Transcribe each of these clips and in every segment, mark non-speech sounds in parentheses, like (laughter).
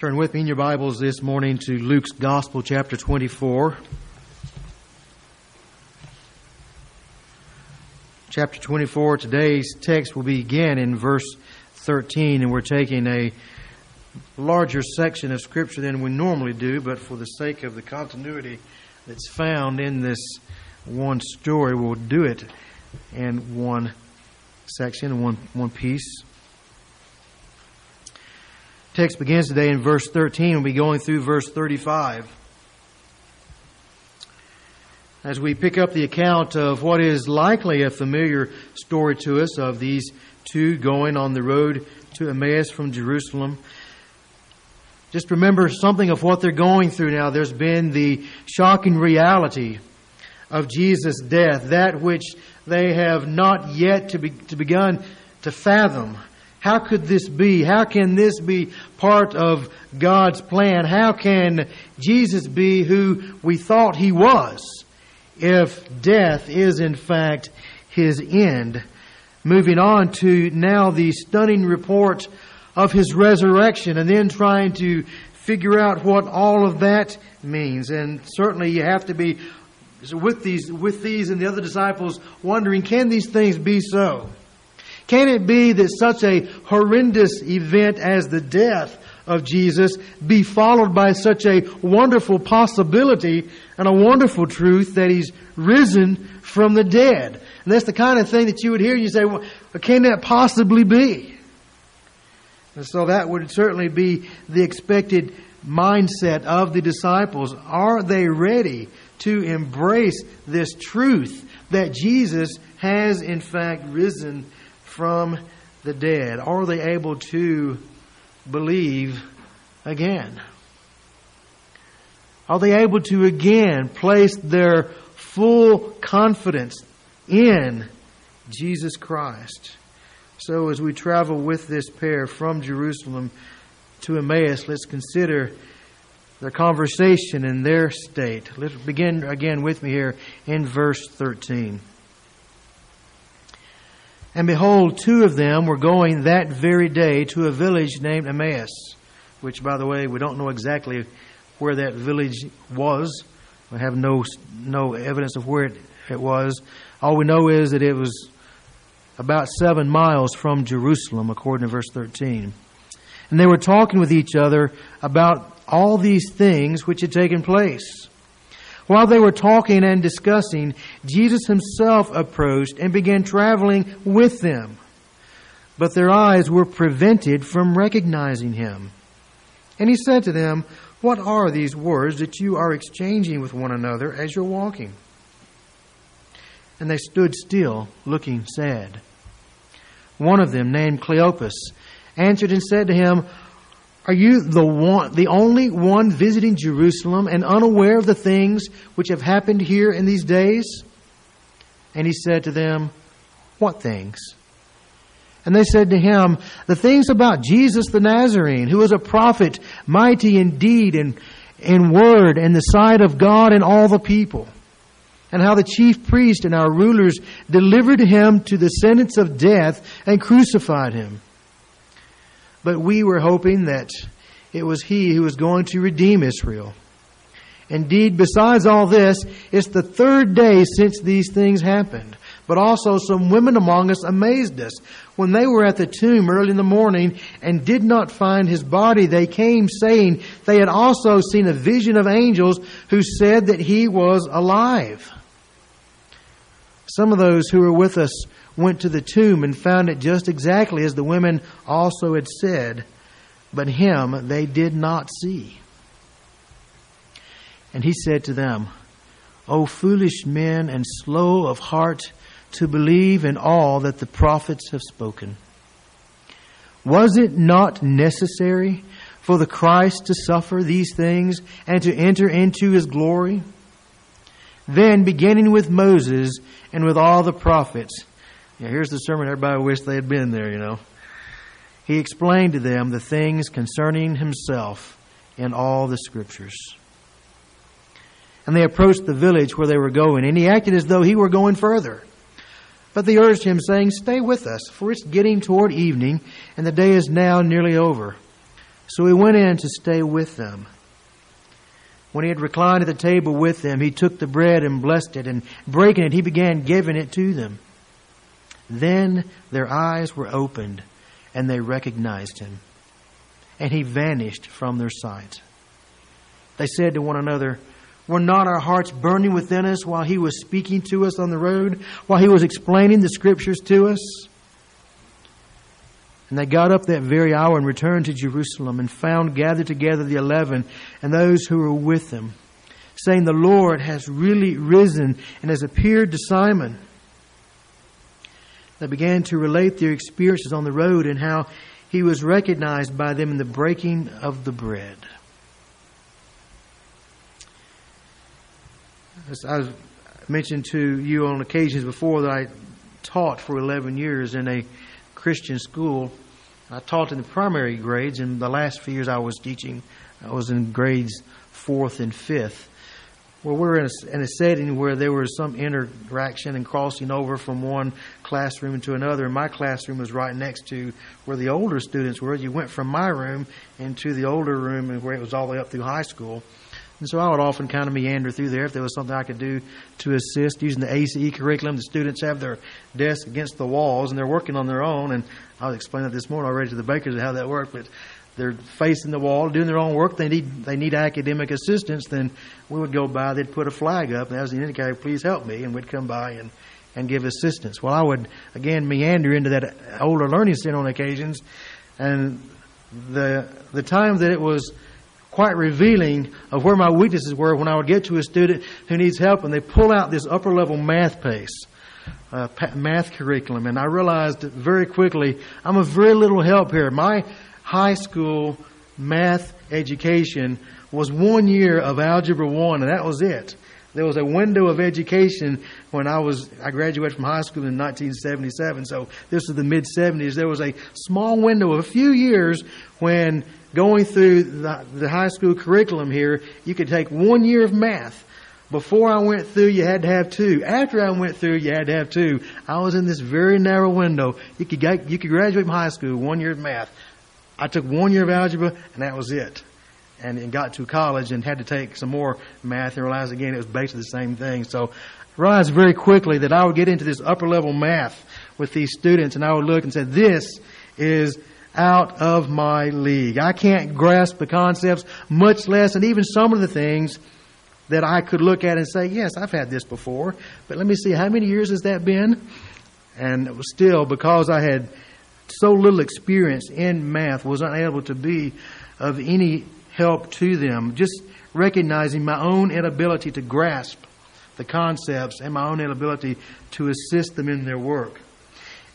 Turn with me in your Bibles this morning to Luke's Gospel, chapter 24. Chapter 24, today's text will begin in verse 13, and we're taking a larger section of Scripture than we normally do, but for the sake of the continuity that's found in this one story, we'll do it in one section, one, one piece. Text begins today in verse 13. We'll be going through verse 35. As we pick up the account of what is likely a familiar story to us of these two going on the road to Emmaus from Jerusalem, just remember something of what they're going through now. There's been the shocking reality of Jesus' death, that which they have not yet to, be, to begun to fathom. How could this be? How can this be part of God's plan? How can Jesus be who we thought he was if death is in fact his end? Moving on to now the stunning report of his resurrection and then trying to figure out what all of that means. And certainly you have to be with these, with these and the other disciples wondering, can these things be so? Can it be that such a horrendous event as the death of Jesus be followed by such a wonderful possibility and a wonderful truth that He's risen from the dead? And that's the kind of thing that you would hear you say, well, can that possibly be? And so that would certainly be the expected mindset of the disciples. Are they ready to embrace this truth that Jesus has in fact risen from the dead? Are they able to believe again? Are they able to again place their full confidence in Jesus Christ? So, as we travel with this pair from Jerusalem to Emmaus, let's consider their conversation and their state. Let's begin again with me here in verse 13. And behold, two of them were going that very day to a village named Emmaus, which, by the way, we don't know exactly where that village was. We have no, no evidence of where it, it was. All we know is that it was about seven miles from Jerusalem, according to verse 13. And they were talking with each other about all these things which had taken place. While they were talking and discussing, Jesus himself approached and began traveling with them. But their eyes were prevented from recognizing him. And he said to them, What are these words that you are exchanging with one another as you're walking? And they stood still, looking sad. One of them, named Cleopas, answered and said to him, Are you the one, the only one visiting Jerusalem and unaware of the things which have happened here in these days? And he said to them, What things? And they said to him, The things about Jesus the Nazarene, who was a prophet, mighty in deed and in word, in the sight of God and all the people and how the chief priest and our rulers delivered him to the sentence of death and crucified him. But we were hoping that it was he who was going to redeem Israel. Indeed, besides all this, it's the third day since these things happened. But also some women among us amazed us. When they were at the tomb early in the morning and did not find his body, they came saying they had also seen a vision of angels who said that he was alive. Some of those who were with us went to the tomb and found it just exactly as the women also had said, but him they did not see. And he said to them, O foolish men and slow of heart to believe in all that the prophets have spoken. Was it not necessary for the Christ to suffer these things and to enter into his glory? Then, beginning with Moses and with all the prophets, yeah, here's the sermon everybody wished they had been there, you know. He explained to them the things concerning himself in all the scriptures. And they approached the village where they were going, and he acted as though he were going further. But they urged him, saying, Stay with us, for it's getting toward evening, and the day is now nearly over. So he went in to stay with them. When he had reclined at the table with them, he took the bread and blessed it, and breaking it, he began giving it to them. Then their eyes were opened, and they recognized him, and he vanished from their sight. They said to one another, Were not our hearts burning within us while he was speaking to us on the road, while he was explaining the scriptures to us? And they got up that very hour and returned to Jerusalem and found gathered together the eleven and those who were with them, saying, The Lord has really risen and has appeared to Simon. They began to relate their experiences on the road and how he was recognized by them in the breaking of the bread. As I've mentioned to you on occasions before that I taught for 11 years in a Christian school. I taught in the primary grades, and the last few years I was teaching, I was in grades fourth and fifth. Well, we're in a, in a setting where there was some interaction and crossing over from one classroom to another. And my classroom was right next to where the older students were. You went from my room into the older room, and where it was all the way up through high school. And so I would often kind of meander through there if there was something I could do to assist using the ACE curriculum. The students have their desks against the walls and they're working on their own. And I was explaining that this morning already to the bakers of how that worked. But they're facing the wall, doing their own work. They need they need academic assistance. Then we would go by. They'd put a flag up, and that was the indicator. Please help me, and we'd come by and and give assistance. Well, I would again meander into that older learning center on occasions, and the the time that it was quite revealing of where my weaknesses were when I would get to a student who needs help and they pull out this upper level math pace, uh, math curriculum, and I realized very quickly I'm of very little help here. My high school math education was one year of Algebra 1, and that was it. There was a window of education when I was I graduated from high school in 1977. So this is the mid 70s. There was a small window of a few years when going through the, the high school curriculum here, you could take one year of math. Before I went through, you had to have two. After I went through, you had to have two. I was in this very narrow window. You could get, you could graduate from high school one year of math. I took one year of algebra, and that was it. And, got to college and had to take some more math and realized again it was basically the same thing. So I realized very quickly that I would get into this upper level math with these students, and I would look and say, "This is out of my league. I can't grasp the concepts, much less, and even some of the things that I could look at and say, yes, I've had this before, but let me see, how many years has that been? And it was still, because I had so little experience in math, was unable to be of any help to them. Just recognizing my own inability to grasp the concepts and my own inability to assist them in their work.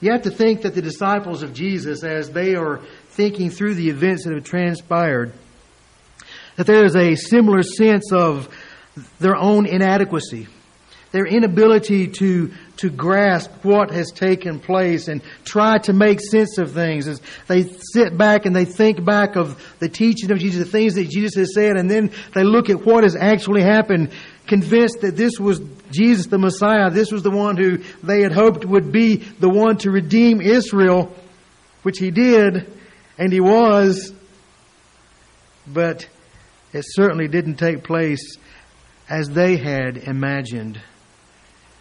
You have to think that the disciples of Jesus, as they are thinking through the events that have transpired, that there is a similar sense of their own inadequacy, their inability to, to grasp what has taken place and try to make sense of things. As they sit back and they think back of the teaching of Jesus, the things that Jesus has said, and then they look at what has actually happened convinced that this was Jesus the Messiah. This was the one who they had hoped would be the one to redeem Israel, which he did, and he was. But it certainly didn't take place as they had imagined.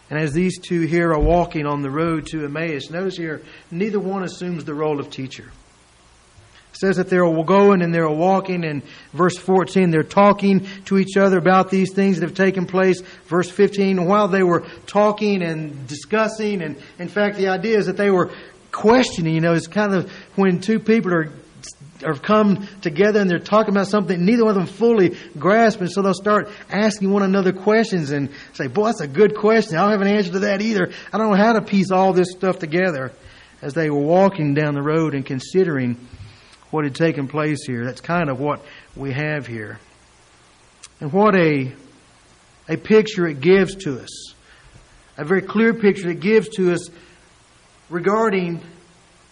And as these two here are walking on the road to Emmaus, notice here, neither one assumes the role of teacher says that they're going and they're walking. and verse 14, they're talking to each other about these things that have taken place. Verse 15, while they were talking and discussing, and in fact, the idea is that they were questioning. You know, it's kind of when two people are have come together and they're talking about something neither one of them fully grasp and so they'll start asking one another questions and say boy that's a good question i don't have an answer to that either i don't know how to piece all this stuff together as they were walking down the road and considering what had taken place here. That's kind of what we have here. And what a, a picture it gives to us. A very clear picture it gives to us regarding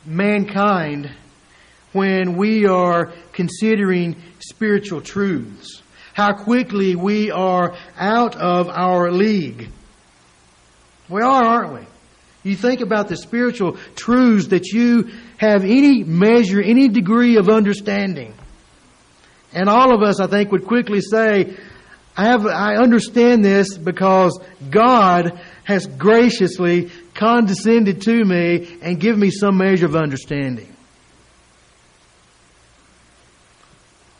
mankind when we are considering spiritual truths. How quickly we are out of our league. We are, aren't we? You think about the spiritual truths that you have any measure, any degree of understanding. And all of us, I think, would quickly say, I have, I understand this because God has graciously condescended to me and given me some measure of understanding.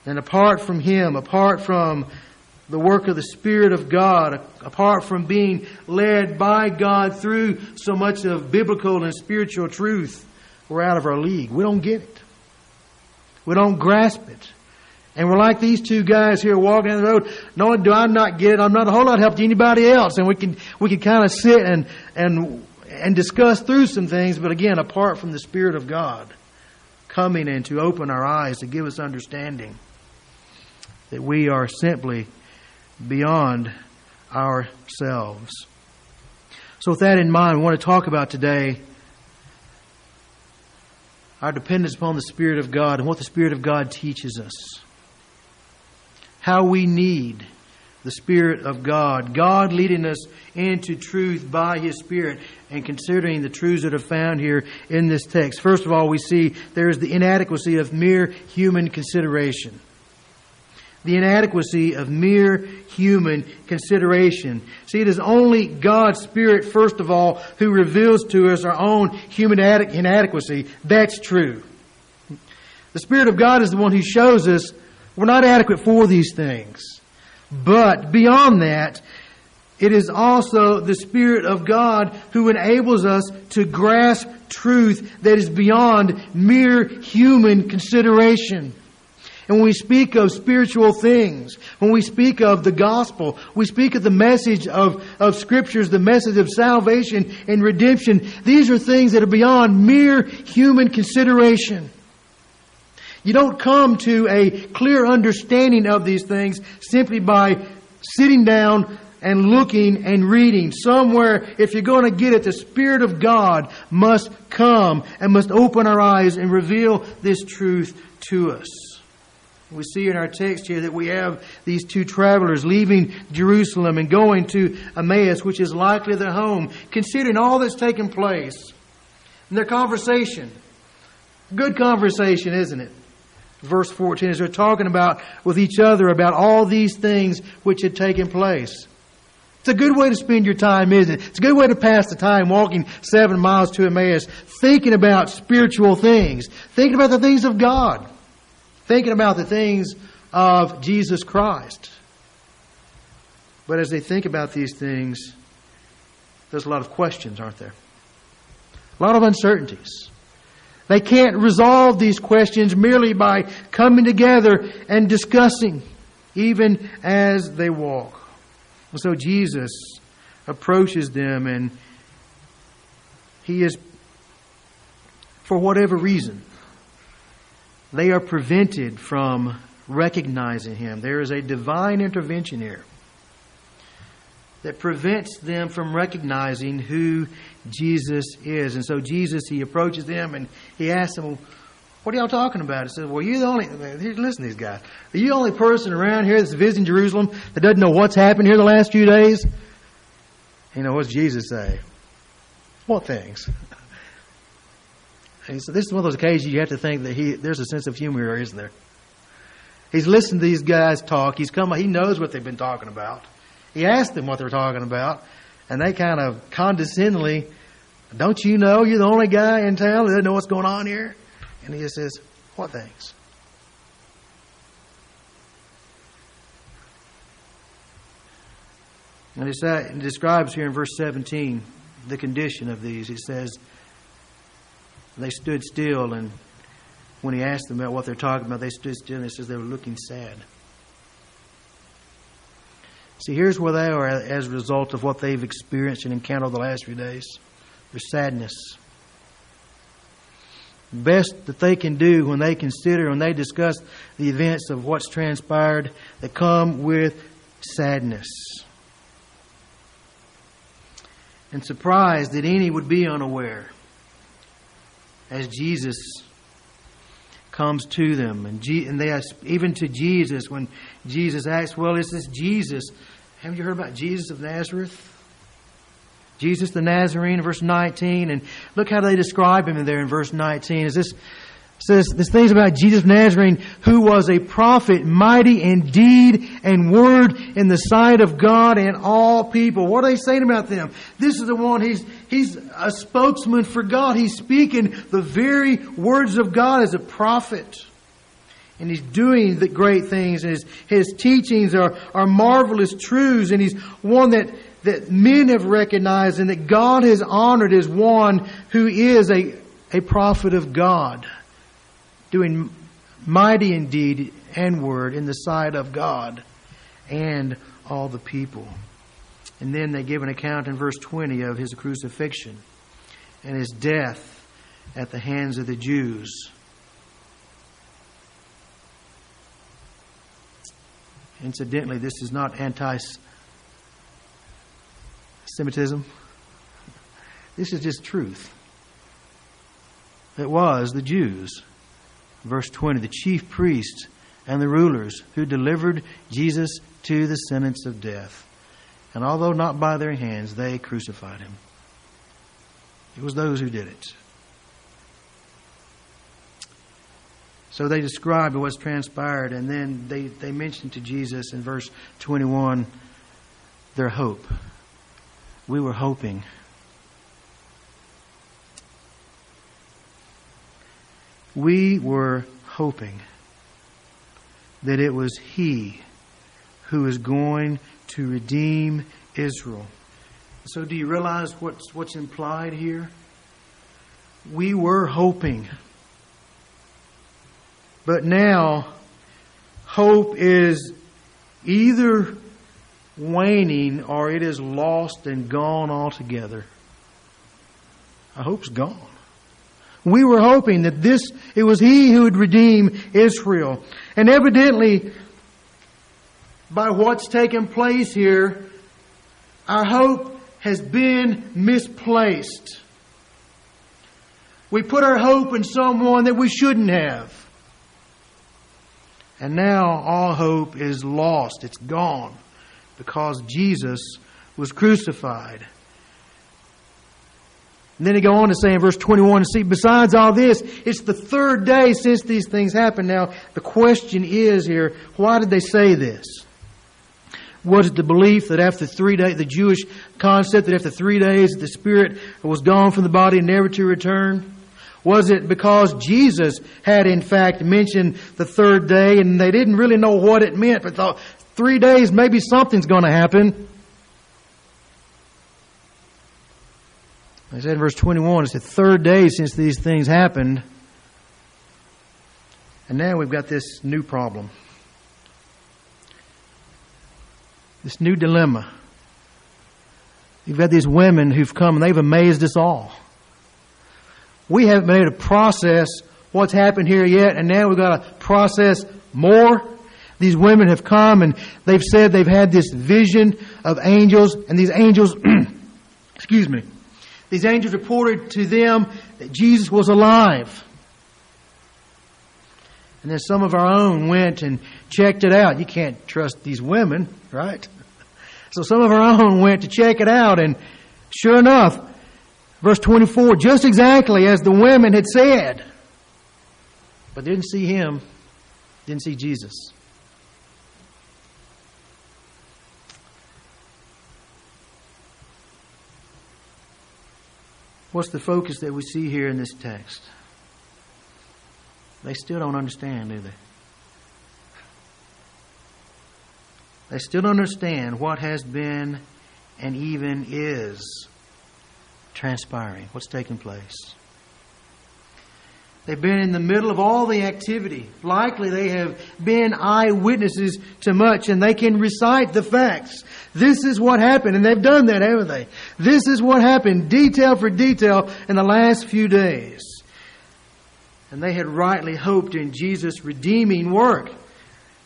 And apart from Him, apart from the work of the Spirit of God, apart from being led by God through so much of biblical and spiritual truth, we're out of our league. We don't get it. We don't grasp it. And we're like these two guys here walking down the road. No, do I not get it? I'm not a whole lot of help to anybody else. And we can we can kind of sit and and and discuss through some things, but again, apart from the Spirit of God coming in to open our eyes to give us understanding that we are simply beyond ourselves. So, with that in mind, we want to talk about today our dependence upon the Spirit of God and what the Spirit of God teaches us. How we need the Spirit of God. God leading us into truth by His Spirit and considering the truths that are found here in this text. First of all, we see there is the inadequacy of mere human consideration the inadequacy of mere human consideration. See, it is only God's Spirit, first of all, who reveals to us our own human inadequacy. That's true. The Spirit of God is the one who shows us we're not adequate for these things. But beyond that, it is also the Spirit of God who enables us to grasp truth that is beyond mere human consideration. And when we speak of spiritual things, when we speak of the gospel, we speak of the message of, of scriptures, the message of salvation and redemption. These are things that are beyond mere human consideration. You don't come to a clear understanding of these things simply by sitting down and looking and reading. Somewhere, if you're going to get it, the Spirit of God must come and must open our eyes and reveal this truth to us. We see in our text here that we have these two travelers leaving Jerusalem and going to Emmaus, which is likely their home, considering all that's taken place. And their conversation. Good conversation, isn't it? Verse 14, as they're talking about with each other about all these things which had taken place. It's a good way to spend your time, isn't it? It's a good way to pass the time walking seven miles to Emmaus, thinking about spiritual things, thinking about the things of God thinking about the things of Jesus Christ. But as they think about these things, there's a lot of questions, aren't there? A lot of uncertainties. They can't resolve these questions merely by coming together and discussing, even as they walk. And so Jesus approaches them and he is, for whatever reason, they are prevented from recognizing Him. There is a divine intervention here that prevents them from recognizing who Jesus is. And so Jesus, He approaches them and He asks them, what are y'all talking about? He says, well, you're the only, listen to these guys. Are you the only person around here that's visiting Jerusalem that doesn't know what's happened here the last few days? You know, what's Jesus say? What things? And so this is one of those occasions you have to think that he, there's a sense of humor, isn't there? He's listened to these guys talk. He's come. He knows what they've been talking about. He asked them what they're talking about, and they kind of condescendingly, "Don't you know you're the only guy in town that doesn't know what's going on here?" And he just says, "What things?" And he describes here in verse 17 the condition of these. He says, they stood still, and when he asked them about what they're talking about, they stood still and it says they were looking sad. See, here's where they are as a result of what they've experienced and encountered the last few days. Their sadness. Best that they can do when they consider, when they discuss the events of what's transpired, they come with sadness. And surprised that any would be unaware as Jesus comes to them. And, G- and they ask, even to Jesus, when Jesus asks, Well, is this Jesus? Haven't you heard about Jesus of Nazareth? Jesus the Nazarene, verse 19. And look how they describe him in there in verse 19. Is this says this things about Jesus of Nazarene, who was a prophet, mighty in deed and word in the sight of God and all people. What are they saying about them? This is the one, he's, he's a spokesman for God. He's speaking the very words of God as a prophet. And he's doing the great things, and his, his teachings are, are marvelous truths, and he's one that, that men have recognized and that God has honored as one who is a, a prophet of God doing mighty in deed and word in the sight of God and all the people. And then they give an account in verse 20 of his crucifixion and his death at the hands of the Jews. Incidentally, this is not anti Semitism. This is just truth. It was the Jews verse 20, the chief priests and the rulers who delivered Jesus to the sentence of death. And although not by their hands, they crucified him. It was those who did it. So they described what's transpired, and then they, they mentioned to Jesus in verse 21 their hope. We were hoping we were hoping that it was He who is going to redeem Israel. So, do you realize what's, what's implied here? We were hoping. But now, hope is either waning or it is lost and gone altogether. I hope's gone. We were hoping that this, it was He who would redeem Israel. And evidently, by what's taken place here, our hope has been misplaced. We put our hope in someone that we shouldn't have. And now all hope is lost. It's gone because Jesus was crucified. And then he go on to say in verse 21, see, besides all this, it's the third day since these things happened. Now, the question is here, why did they say this? Was it the belief that after three days, the Jewish concept that after three days the Spirit was gone from the body and never to return? Was it because Jesus had in fact mentioned the third day and they didn't really know what it meant, but thought three days, maybe something's going to happen? I said in verse 21, it's the third day since these things happened. And now we've got this new problem. This new dilemma. You've got these women who've come and they've amazed us all. We haven't been able to process what's happened here yet, and now we've got to process more. These women have come and they've said they've had this vision of angels, and these angels, (clears throat) excuse me, these angels reported to them that Jesus was alive. And then some of our own went and checked it out. You can't trust these women, right? So some of our own went to check it out, and sure enough, verse 24, just exactly as the women had said, but didn't see him, didn't see Jesus. What's the focus that we see here in this text? They still don't understand, do they? They still don't understand what has been and even is transpiring, what's taking place. They've been in the middle of all the activity. Likely they have been eyewitnesses to much and they can recite the facts. This is what happened. And they've done that, haven't they? This is what happened, detail for detail, in the last few days. And they had rightly hoped in Jesus' redeeming work.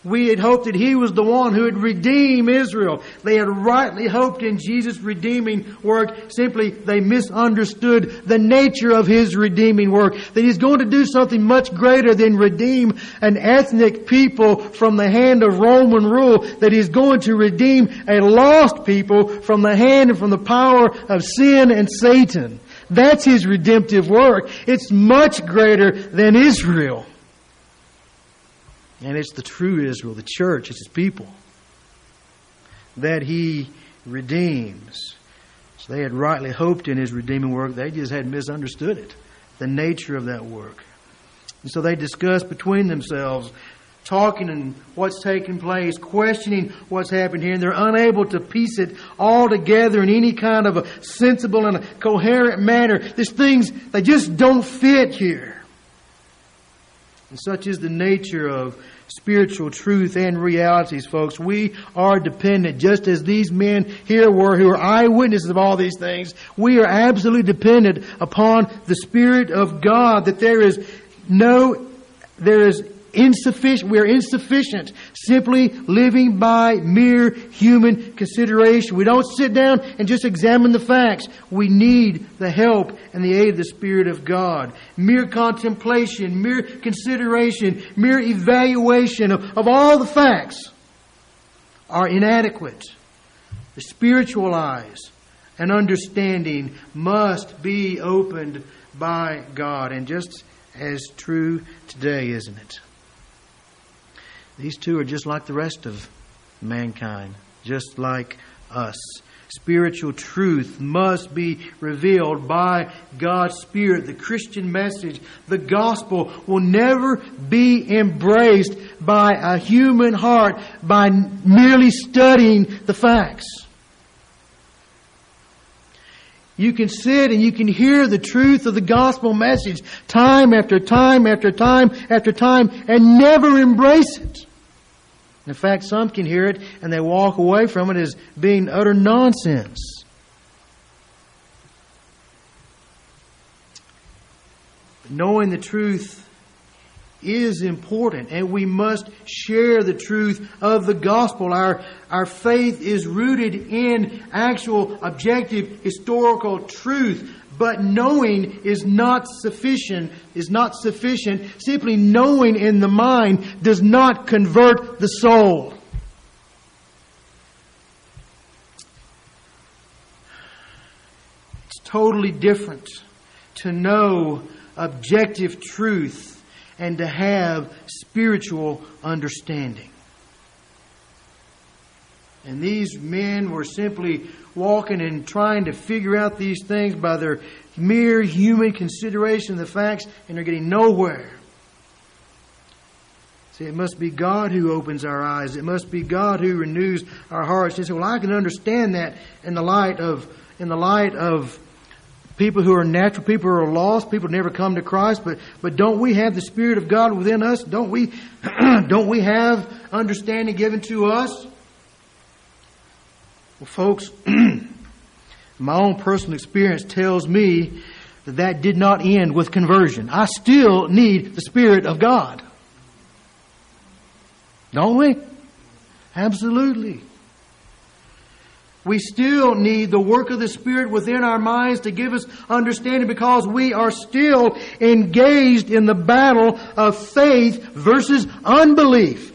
We had hoped that He was the one who would redeem Israel. They had rightly hoped in Jesus' redeeming work. Simply, they misunderstood the nature of His redeeming work. That He's going to do something much greater than redeem an ethnic people from the hand of Roman rule. That He's going to redeem a lost people from the hand and from the power of sin and Satan. That's His redemptive work. It's much greater than Israel. And it's the true Israel, the church, it's His people that He redeems. So they had rightly hoped in His redeeming work, they just had misunderstood it, the nature of that work. And so they discussed between themselves talking and what's taking place, questioning what's happened here, and they're unable to piece it all together in any kind of a sensible and a coherent manner. These things, they just don't fit here. And such is the nature of spiritual truth and realities, folks. We are dependent, just as these men here were who are eyewitnesses of all these things. We are absolutely dependent upon the Spirit of God, that there is no, there is insufficient. We are insufficient simply living by mere human consideration. We don't sit down and just examine the facts. We need the help and the aid of the Spirit of God. Mere contemplation, mere consideration, mere evaluation of, of all the facts are inadequate. The spiritual eyes and understanding must be opened by God. And just as true today, isn't it? These two are just like the rest of mankind, just like us. Spiritual truth must be revealed by God's Spirit. The Christian message, the gospel, will never be embraced by a human heart by merely studying the facts. You can sit and you can hear the truth of the gospel message time after time after time after time and never embrace it. In fact, some can hear it and they walk away from it as being utter nonsense. Knowing the truth is important and we must share the truth of the gospel. Our, our faith is rooted in actual objective historical truth. But knowing is not sufficient, is not sufficient. Simply knowing in the mind does not convert the soul. It's totally different to know objective truth and to have spiritual understanding. And these men were simply walking and trying to figure out these things by their mere human consideration of the facts, and they're getting nowhere. See, it must be God who opens our eyes. It must be God who renews our hearts. Well, I can understand that in the light of in the light of people who are natural, people who are lost, people never come to Christ. But but don't we have the Spirit of God within us? Don't we (clears throat) don't we have understanding given to us? Well, folks, (clears throat) my own personal experience tells me that that did not end with conversion. I still need the Spirit of God. Don't we? Absolutely. We still need the work of the Spirit within our minds to give us understanding because we are still engaged in the battle of faith versus unbelief.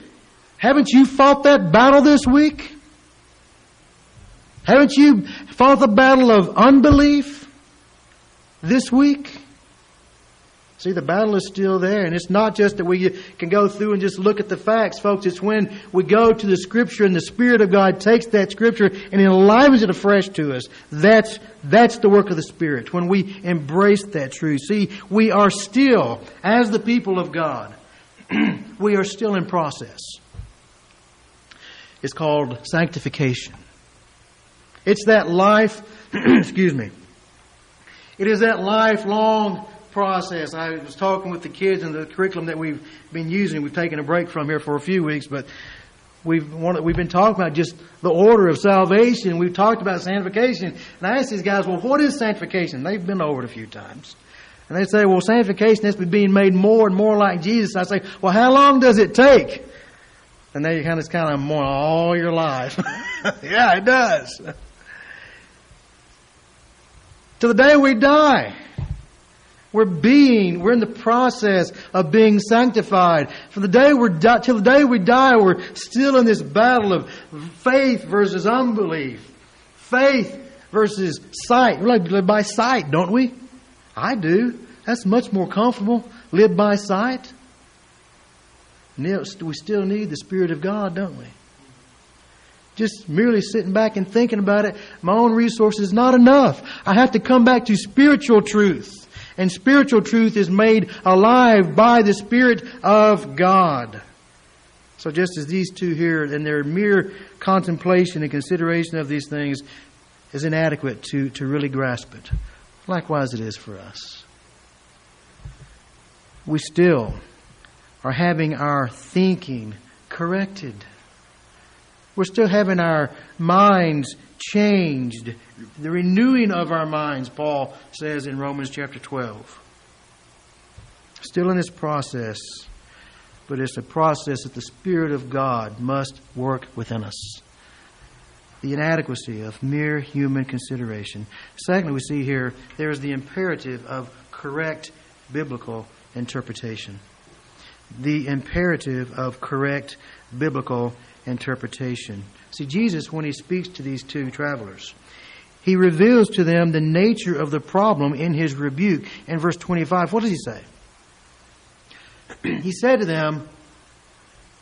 Haven't you fought that battle this week? Haven't you fought the battle of unbelief this week? See, the battle is still there. And it's not just that we can go through and just look at the facts, folks. It's when we go to the Scripture and the Spirit of God takes that Scripture and enlivens it afresh to us. That's, that's the work of the Spirit. When we embrace that truth. See, we are still, as the people of God, (clears throat) we are still in process. It's called sanctification. It's that life, (clears throat) excuse me, it is that lifelong process. I was talking with the kids in the curriculum that we've been using. We've taken a break from here for a few weeks, but we've we've been talking about just the order of salvation. We've talked about sanctification, and I asked these guys, "Well, what is sanctification?" They've been over it a few times, and they say, "Well, sanctification is being made more and more like Jesus." I say, "Well, how long does it take?" And they kind of kind of more all your life. (laughs) yeah, it does. To the day we die. We're being, we're in the process of being sanctified. From the day we're di- till the day we die, we're still in this battle of faith versus unbelief. Faith versus sight. We like live by sight, don't we? I do. That's much more comfortable. Live by sight. We still need the Spirit of God, don't we? Just merely sitting back and thinking about it, my own resources is not enough. I have to come back to spiritual truth. And spiritual truth is made alive by the Spirit of God. So just as these two here, in their mere contemplation and consideration of these things is inadequate to, to really grasp it. Likewise it is for us. We still are having our thinking corrected. We're still having our minds changed. The renewing of our minds, Paul says in Romans chapter 12. Still in this process, but it's a process that the Spirit of God must work within us. The inadequacy of mere human consideration. Secondly, we see here there is the imperative of correct biblical interpretation. The imperative of correct biblical interpretation. See, Jesus, when he speaks to these two travelers, he reveals to them the nature of the problem in his rebuke. In verse 25, what does he say? (clears throat) he said to them,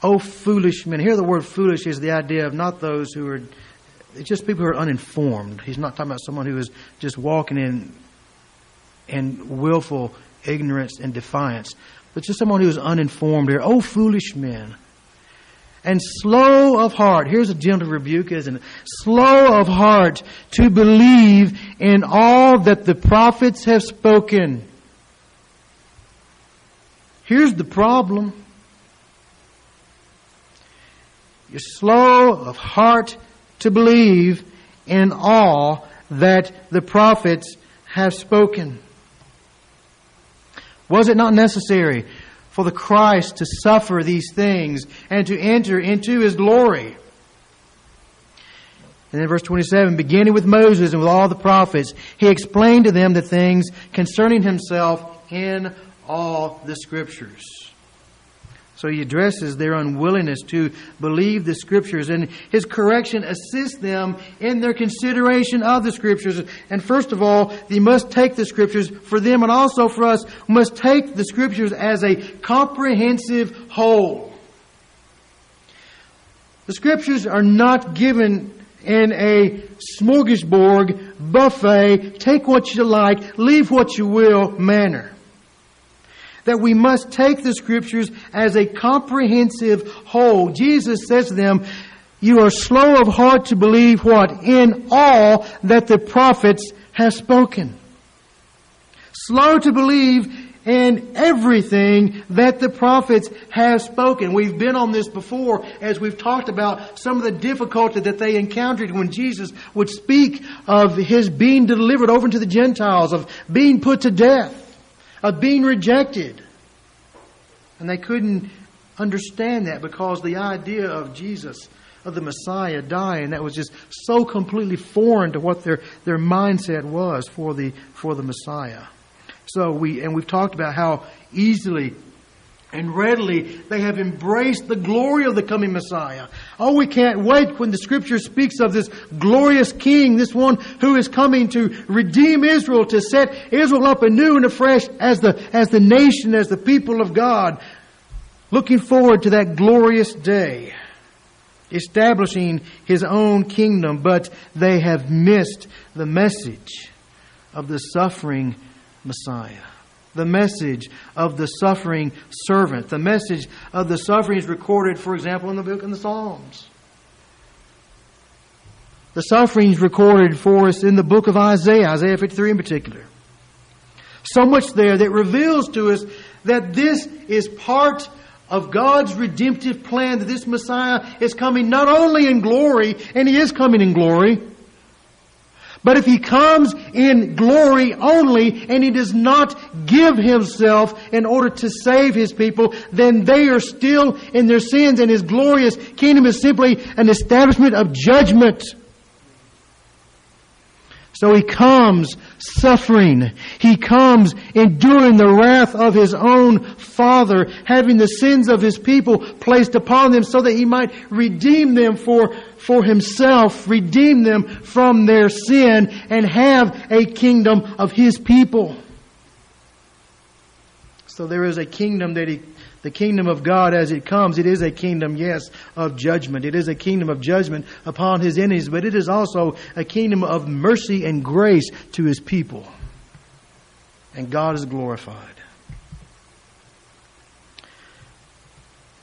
O foolish men. Here, the word foolish is the idea of not those who are, it's just people who are uninformed. He's not talking about someone who is just walking in, in willful ignorance and defiance, but just someone who is uninformed here. O oh, foolish men and slow of heart. Here's a gentle rebuke, isn't it? Slow of heart to believe in all that the prophets have spoken. Here's the problem. You're slow of heart to believe in all that the prophets have spoken. Was it not necessary for the Christ to suffer these things and to enter into his glory. And then verse 27, beginning with Moses and with all the prophets, he explained to them the things concerning himself in all the scriptures. So he addresses their unwillingness to believe the Scriptures, and his correction assists them in their consideration of the Scriptures. And first of all, they must take the Scriptures for them and also for us, must take the Scriptures as a comprehensive whole. The Scriptures are not given in a smorgasbord, buffet, take what you like, leave what you will manner that we must take the scriptures as a comprehensive whole. Jesus says to them, you are slow of heart to believe what? In all that the prophets have spoken. Slow to believe in everything that the prophets have spoken. We've been on this before as we've talked about some of the difficulty that they encountered when Jesus would speak of his being delivered over to the Gentiles, of being put to death of being rejected. And they couldn't understand that because the idea of Jesus, of the Messiah dying, that was just so completely foreign to what their, their mindset was for the, for the Messiah. So we, and we've talked about how easily and readily they have embraced the glory of the coming Messiah. Oh, we can't wait when the scripture speaks of this glorious king, this one who is coming to redeem Israel, to set Israel up anew and afresh as the, as the nation, as the people of God. Looking forward to that glorious day, establishing his own kingdom, but they have missed the message of the suffering Messiah the message of the suffering servant. The message of the suffering is recorded, for example, in the book of the Psalms. The suffering is recorded for us in the book of Isaiah, Isaiah 53 in particular. So much there that reveals to us that this is part of God's redemptive plan, that this Messiah is coming not only in glory, and He is coming in glory, but if he comes in glory only and he does not give himself in order to save his people, then they are still in their sins and his glorious kingdom is simply an establishment of judgment. So he comes suffering. He comes enduring the wrath of his own Father, having the sins of his people placed upon them so that he might redeem them for, for himself, redeem them from their sin, and have a kingdom of his people. So there is a kingdom that he the kingdom of God as it comes, it is a kingdom, yes, of judgment. It is a kingdom of judgment upon his enemies, but it is also a kingdom of mercy and grace to his people. And God is glorified.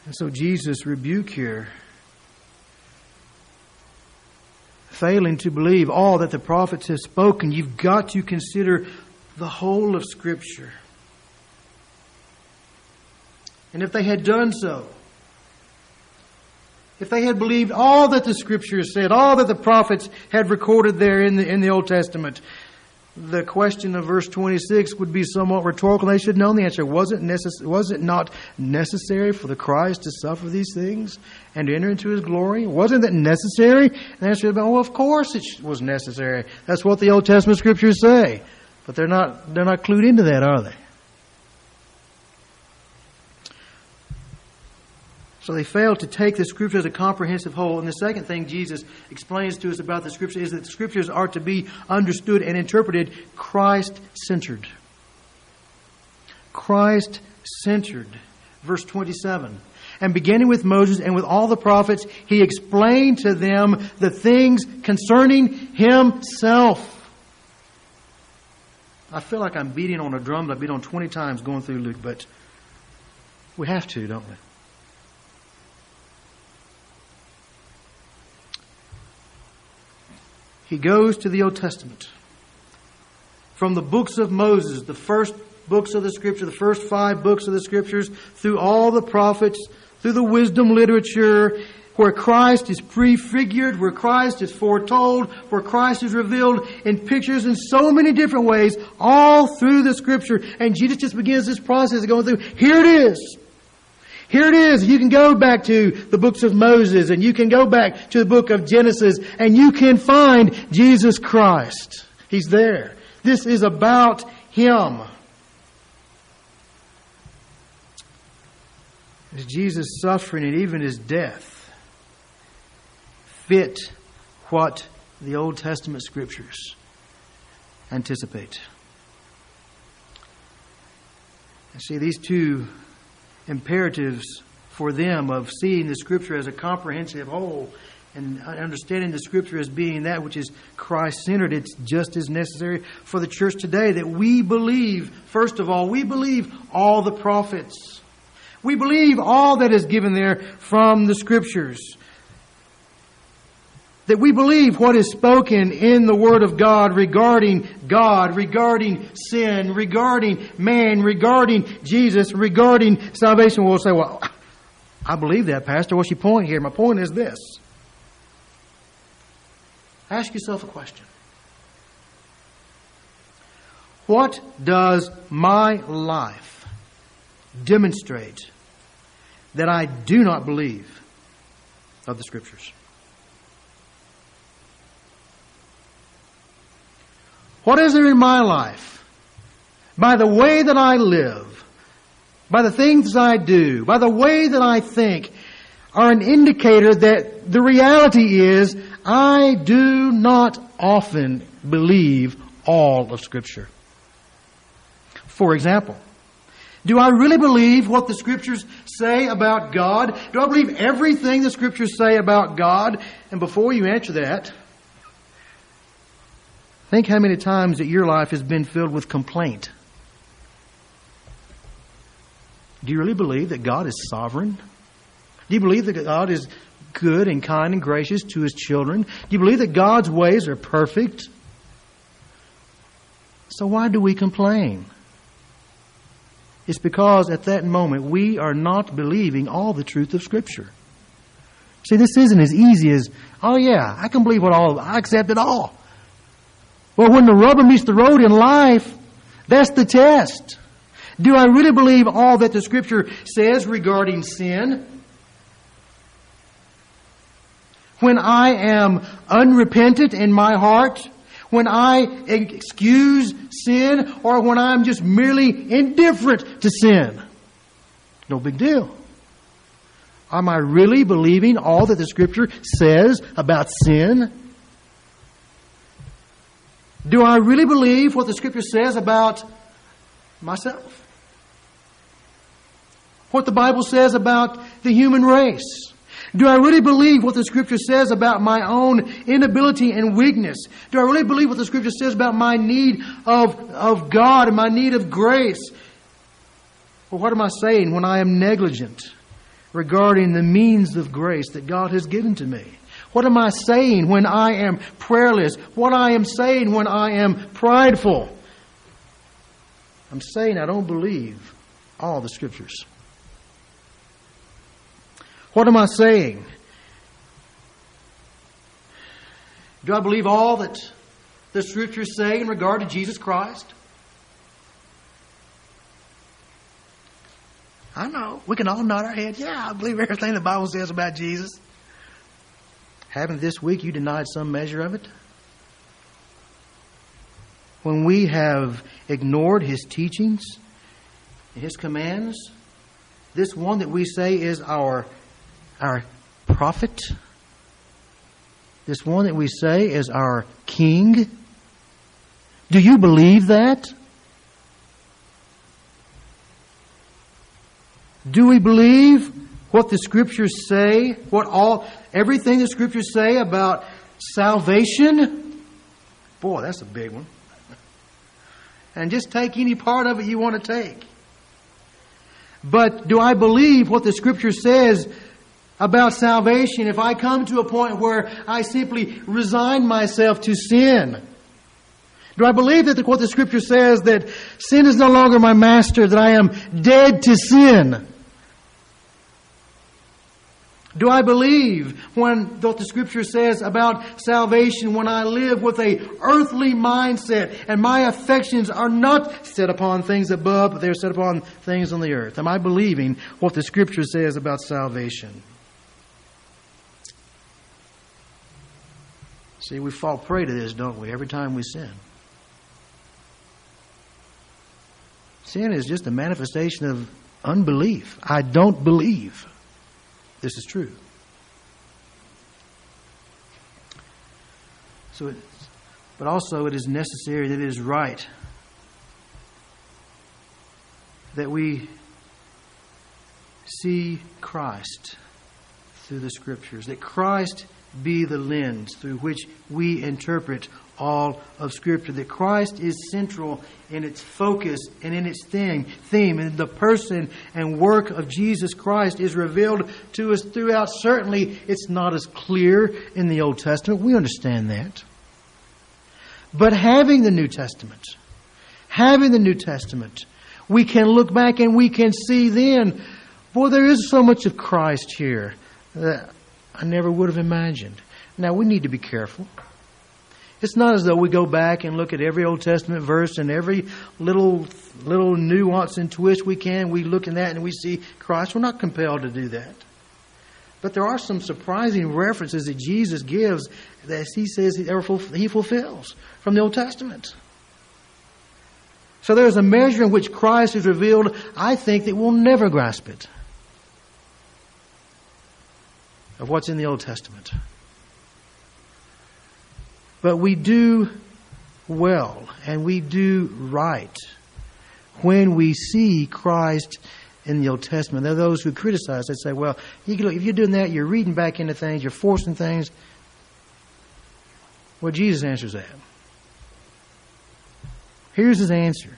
And so Jesus' rebuke here, failing to believe all that the prophets have spoken, you've got to consider the whole of Scripture. And if they had done so, if they had believed all that the scriptures said, all that the prophets had recorded there in the, in the Old Testament, the question of verse 26 would be somewhat rhetorical. They should know the answer. Was it, necess- was it not necessary for the Christ to suffer these things and to enter into his glory? Wasn't that necessary? And the answer would be, well, of course it was necessary. That's what the Old Testament scriptures say. But they're not, they're not clued into that, are they? So they fail to take the Scripture as a comprehensive whole. And the second thing Jesus explains to us about the Scripture is that the Scriptures are to be understood and interpreted Christ centered. Christ centered. Verse 27. And beginning with Moses and with all the prophets, he explained to them the things concerning himself. I feel like I'm beating on a drum that I beat on 20 times going through Luke, but we have to, don't we? He goes to the Old Testament. From the books of Moses, the first books of the Scripture, the first five books of the Scriptures, through all the prophets, through the wisdom literature, where Christ is prefigured, where Christ is foretold, where Christ is revealed in pictures in so many different ways, all through the Scripture. And Jesus just begins this process of going through, here it is. Here it is. You can go back to the books of Moses and you can go back to the book of Genesis and you can find Jesus Christ. He's there. This is about Him. As Jesus' suffering and even His death fit what the Old Testament scriptures anticipate. And see, these two imperatives for them of seeing the Scripture as a comprehensive whole and understanding the Scripture as being that which is Christ centered. It's just as necessary for the church today that we believe, first of all, we believe all the prophets. We believe all that is given there from the Scriptures that we believe what is spoken in the Word of God regarding God, regarding sin, regarding man, regarding Jesus, regarding salvation. We'll say, well, I believe that, Pastor. What's your point here? My point is this. Ask yourself a question. What does my life demonstrate that I do not believe of the Scriptures? What is there in my life? By the way that I live, by the things I do, by the way that I think, are an indicator that the reality is I do not often believe all of Scripture. For example, do I really believe what the Scriptures say about God? Do I believe everything the Scriptures say about God? And before you answer that, Think how many times that your life has been filled with complaint. Do you really believe that God is sovereign? Do you believe that God is good and kind and gracious to his children? Do you believe that God's ways are perfect? So why do we complain? It's because at that moment we are not believing all the truth of Scripture. See, this isn't as easy as, oh yeah, I can believe what all, I accept it all. Well, when the rubber meets the road in life, that's the test. Do I really believe all that the Scripture says regarding sin? When I am unrepentant in my heart, When I excuse sin or when I'm just merely indifferent to sin. No big deal. Am I really believing all that the Scripture says about sin? Do I really believe what the Scripture says about myself? What the Bible says about the human race? Do I really believe what the Scripture says about my own inability and weakness? Do I really believe what the Scripture says about my need of, of God and my need of grace? Well, what am I saying when I am negligent regarding the means of grace that God has given to me? What am I saying when I am prayerless? What I am saying when I am prideful? I'm saying I don't believe all the Scriptures. What am I saying? Do I believe all that the Scriptures say in regard to Jesus Christ? I know. We can all nod our head. Yeah, I believe everything the Bible says about Jesus. Haven't this week you denied some measure of it? When we have ignored His teachings, His commands, this one that we say is our our prophet, this one that we say is our king. Do you believe that? Do we believe what the scriptures say? What all everything the scriptures say about salvation? Boy, that's a big one. And just take any part of it you want to take. But do I believe what the scripture says about salvation if I come to a point where I simply resign myself to sin? Do I believe that what the scripture says that sin is no longer my master, that I am dead to sin? Do I believe when what the scripture says about salvation when I live with a earthly mindset and my affections are not set upon things above, but they're set upon things on the earth? Am I believing what the scripture says about salvation? See, we fall prey to this, don't we, every time we sin. Sin is just a manifestation of unbelief. I don't believe this is true. So, it, but also it is necessary that it is right that we see Christ through the Scriptures, that Christ be the lens through which we interpret all of Scripture. That Christ is central in its focus and in its theme, theme, and the person and work of Jesus Christ is revealed to us throughout. Certainly, it's not as clear in the Old Testament. We understand that. But having the New Testament, having the New Testament, we can look back and we can see then, boy, there is so much of Christ here that I never would have imagined. Now, we need to be careful. It's not as though we go back and look at every Old Testament verse and every little little nuance and twist we can. We look in that and we see Christ. We're not compelled to do that. But there are some surprising references that Jesus gives that he says he fulfills from the Old Testament. So there's a measure in which Christ is revealed, I think, that we'll never grasp it of what's in the Old Testament. But we do well and we do right when we see Christ in the Old Testament. There are those who criticize. They say, well, if you're doing that, you're reading back into things, you're forcing things. Well, Jesus answers that. Here's his answer.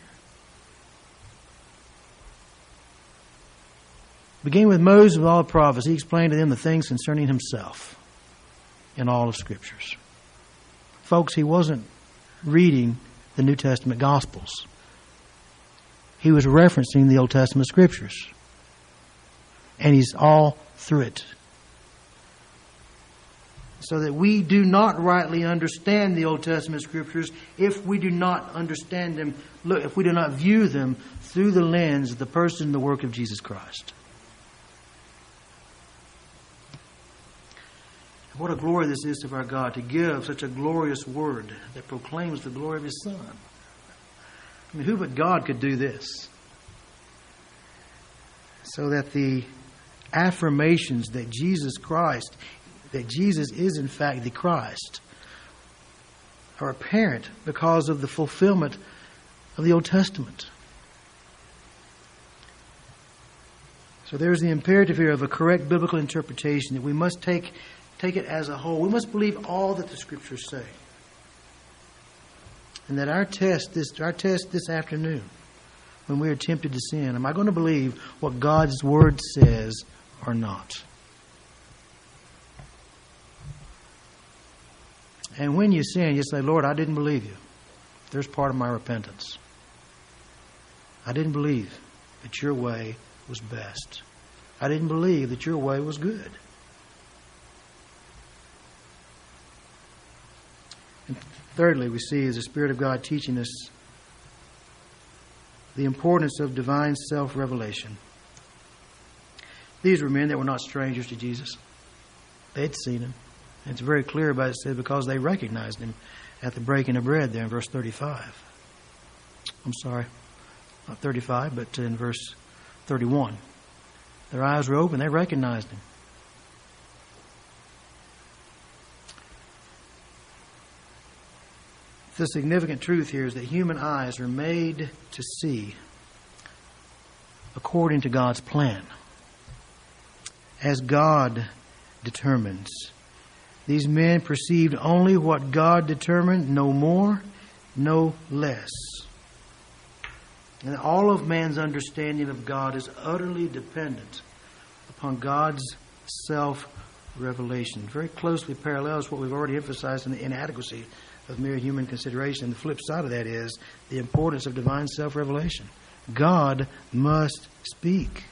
Beginning with Moses with all the prophets, he explained to them the things concerning himself in all of Scriptures. Folks, he wasn't reading the New Testament Gospels. He was referencing the Old Testament Scriptures. And he's all through it. So that we do not rightly understand the Old Testament Scriptures if we do not understand them, look, if we do not view them through the lens of the person and the work of Jesus Christ. What a glory this is of our God to give such a glorious word that proclaims the glory of His Son. I mean, who but God could do this? So that the affirmations that Jesus Christ, that Jesus is in fact the Christ, are apparent because of the fulfillment of the Old Testament. So there's the imperative here of a correct biblical interpretation that we must take, take it as a whole. We must believe all that the Scriptures say. And that our test this our test this afternoon, when we are tempted to sin, am I going to believe what God's Word says or not? And when you sin, you say, Lord, I didn't believe you. There's part of my repentance. I didn't believe that your way was best. I didn't believe that your way was good. And thirdly, we see is the Spirit of God teaching us the importance of divine self revelation. These were men that were not strangers to Jesus. They'd seen him. And it's very clear about it said because they recognized him at the breaking of bread there in verse 35. I'm sorry, not 35, but in verse 31. Their eyes were open, they recognized him. The significant truth here is that human eyes are made to see according to God's plan, as God determines. These men perceived only what God determined, no more, no less. And all of man's understanding of God is utterly dependent upon God's self revelation. Very closely parallels what we've already emphasized in the inadequacy of mere human consideration. And The flip side of that is the importance of divine self revelation. God must speak.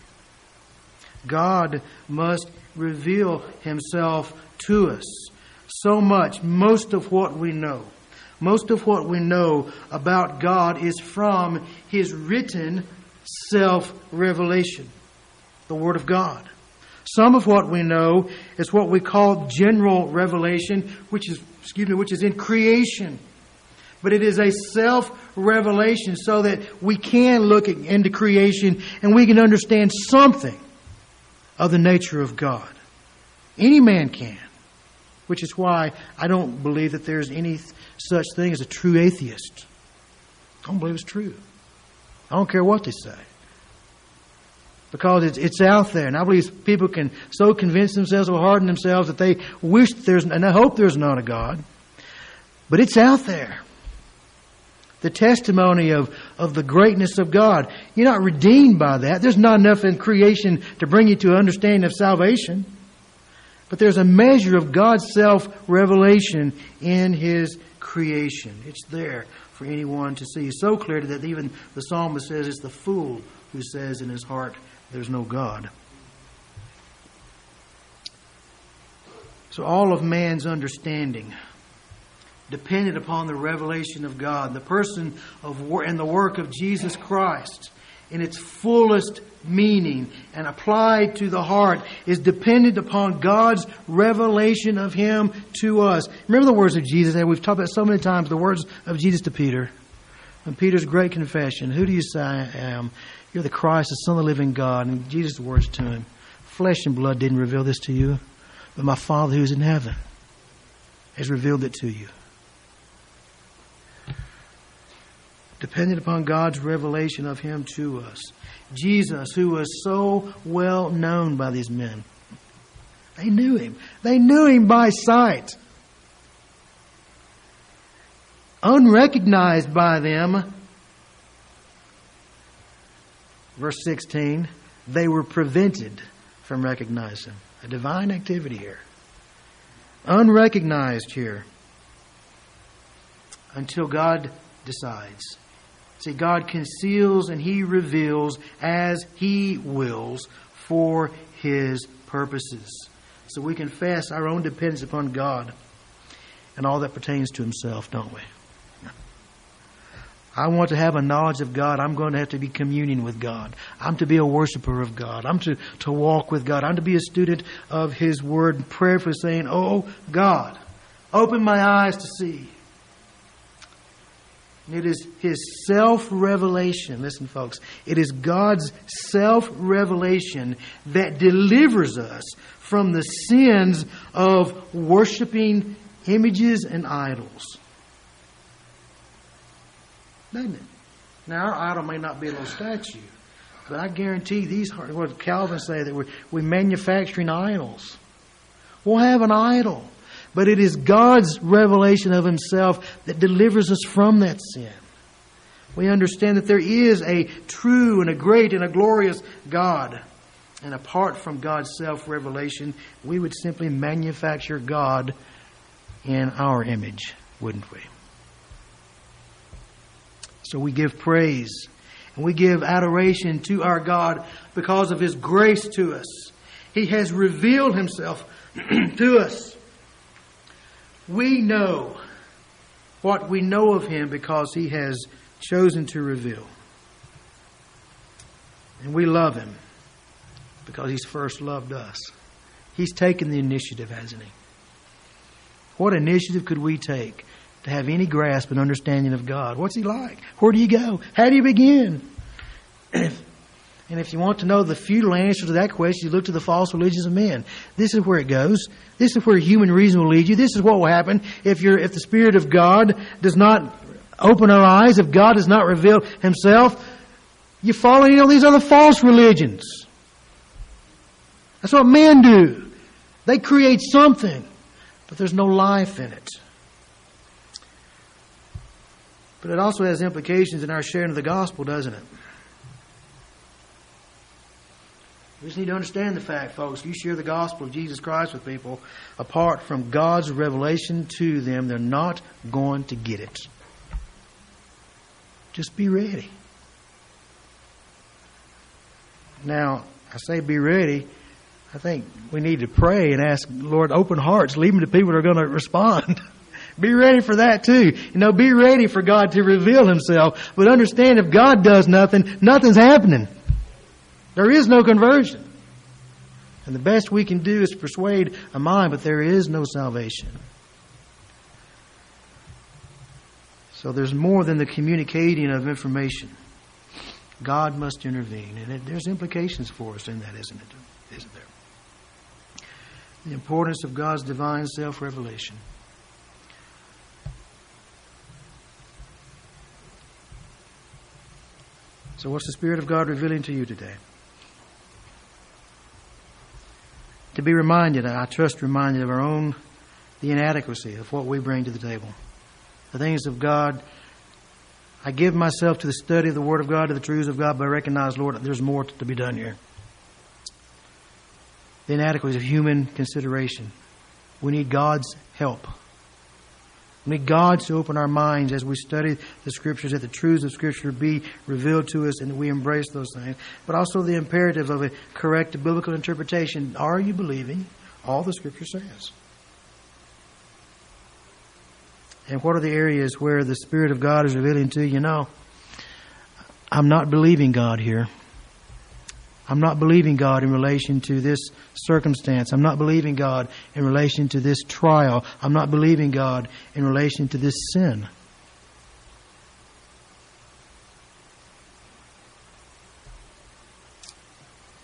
God must reveal himself to us. So much, most of what we know most of what we know about God is from His written self revelation, the Word of God. Some of what we know is what we call general revelation, which is, excuse me, which is in creation. But it is a self revelation so that we can look into creation and we can understand something of the nature of God. Any man can, which is why I don't believe that there's any such thing as a true atheist. I don't believe it's true. I don't care what they say. Because it's, it's out there. And I believe people can so convince themselves or harden themselves that they wish there's, and I hope there's not a God. But it's out there. The testimony of, of the greatness of God. You're not redeemed by that. There's not enough in creation to bring you to an understanding of salvation. But there's a measure of God's self revelation in His creation. It's there for anyone to see so clearly that even the psalmist says it's the fool who says in his heart, There's no God. So all of man's understanding depended upon the revelation of God, the person of and the work of Jesus Christ in its fullest meaning and applied to the heart is dependent upon God's revelation of Him to us. Remember the words of Jesus that we've talked about so many times, the words of Jesus to Peter. And Peter's great confession, Who do you say I am? You're the Christ, the Son of the living God. And Jesus' words to him, Flesh and blood didn't reveal this to you, but my Father who is in heaven has revealed it to you. dependent upon God's revelation of Him to us. Jesus, who was so well known by these men, they knew Him. They knew Him by sight. Unrecognized by them, verse 16, they were prevented from recognizing a divine activity here. Unrecognized here until God decides. See, God conceals and He reveals as He wills for His purposes. So we confess our own dependence upon God and all that pertains to Himself, don't we? I want to have a knowledge of God. I'm going to have to be communing with God. I'm to be a worshiper of God. I'm to, to walk with God. I'm to be a student of His Word, and prayerfully saying, Oh God, open my eyes to see. It is His self revelation. Listen, folks. It is God's self revelation that delivers us from the sins of worshiping images and idols doesn't it? Now, our idol may not be a little statue, but I guarantee these, what Calvin say, that we're, we're manufacturing idols. We'll have an idol, but it is God's revelation of Himself that delivers us from that sin. We understand that there is a true and a great and a glorious God. And apart from God's self revelation, we would simply manufacture God in our image, wouldn't we? So we give praise and we give adoration to our God because of His grace to us. He has revealed Himself (clears throat) to us. We know what we know of Him because He has chosen to reveal. And we love Him because He's first loved us. He's taken the initiative, hasn't He? What initiative could we take to have any grasp and understanding of God. What's He like? Where do you go? How do you begin? (clears throat) And if you want to know the futile answer to that question, you look to the false religions of men. This is where it goes. This is where human reason will lead you. This is what will happen if you're, if the Spirit of God does not open our eyes, if God does not reveal Himself, you follow you know these other false religions. That's what men do. They create something, but there's no life in it. But it also has implications in our sharing of the gospel, doesn't it? We just need to understand the fact, folks. If You share the gospel of Jesus Christ with people, apart from God's revelation to them, they're not going to get it. Just be ready. Now, I say be ready. I think we need to pray and ask, Lord, open hearts. Leave them to people that are going to respond. (laughs) Be ready for that too. You know, be ready for God to reveal Himself. But understand if God does nothing, nothing's happening. There is no conversion. And the best we can do is persuade a mind, but there is no salvation. So there's more than the communicating of information. God must intervene. And it, there's implications for us in that, isn't it? Isn't there? The importance of God's divine self revelation. So, what's the Spirit of God revealing to you today? To be reminded, I trust, reminded of our own, the inadequacy of what we bring to the table. The things of God. I give myself to the study of the Word of God, to the truths of God, but I recognize, Lord, there's more to be done here. The inadequacies of human consideration. We need God's help. Need God to open our minds as we study the Scriptures, that the truths of Scripture be revealed to us and that we embrace those things. But also the imperative of a correct biblical interpretation. Are you believing all the Scripture says? And what are the areas where the Spirit of God is revealing to you? know, I'm not believing God here. I'm not believing God in relation to this circumstance. I'm not believing God in relation to this trial. I'm not believing God in relation to this sin.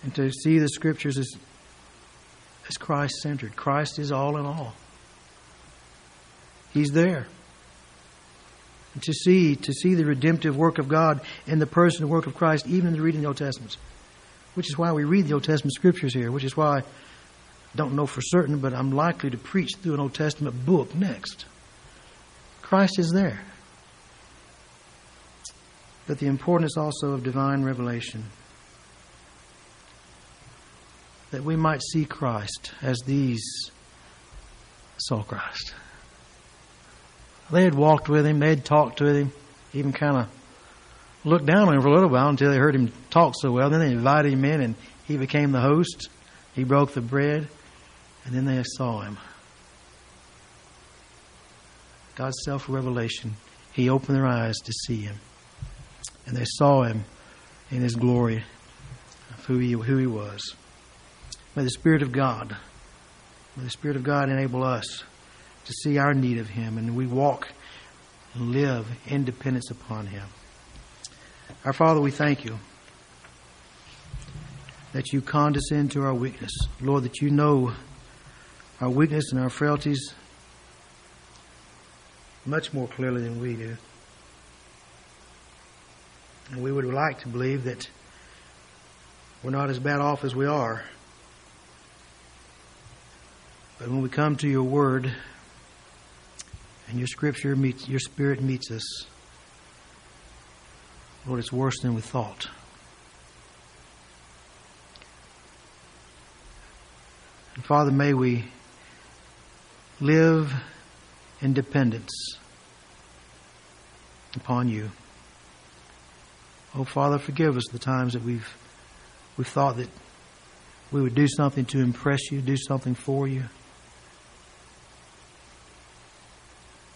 And to see the scriptures as, as Christ centered. Christ is all in all. He's there. And to see, to see the redemptive work of God in the person and work of Christ, even in the reading of the Old Testament which is why we read the Old Testament scriptures here, which is why I don't know for certain, but I'm likely to preach through an Old Testament book next. Christ is there. But the importance also of divine revelation. That we might see Christ as these saw Christ. They had walked with him, they had talked with him, even kind of looked down on him for a little while until they heard him talk so well. Then they invited him in, and he became the host. He broke the bread, and then they saw him. God's self revelation. He opened their eyes to see him. and they saw him in his glory of who he, who he was. May the Spirit of God, may the Spirit of God enable us to see our need of him and we walk and live in dependence upon him. Our Father, we thank you that you condescend to our weakness. Lord, that you know our weakness and our frailties much more clearly than we do. And we would like to believe that we're not as bad off as we are. But when we come to your word and your scripture meets your spirit meets us, Lord, it's worse than we thought. And Father, may we live in dependence upon you. Oh, Father, forgive us the times that we've we've thought that we would do something to impress you, do something for you.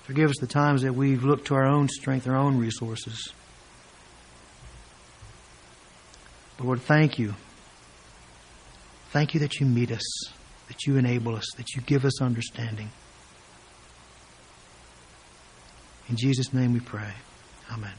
Forgive us the times that we've looked to our own strength, our own resources. Lord, thank you. Thank you that you meet us, that you enable us, that you give us understanding. In Jesus' name we pray. Amen.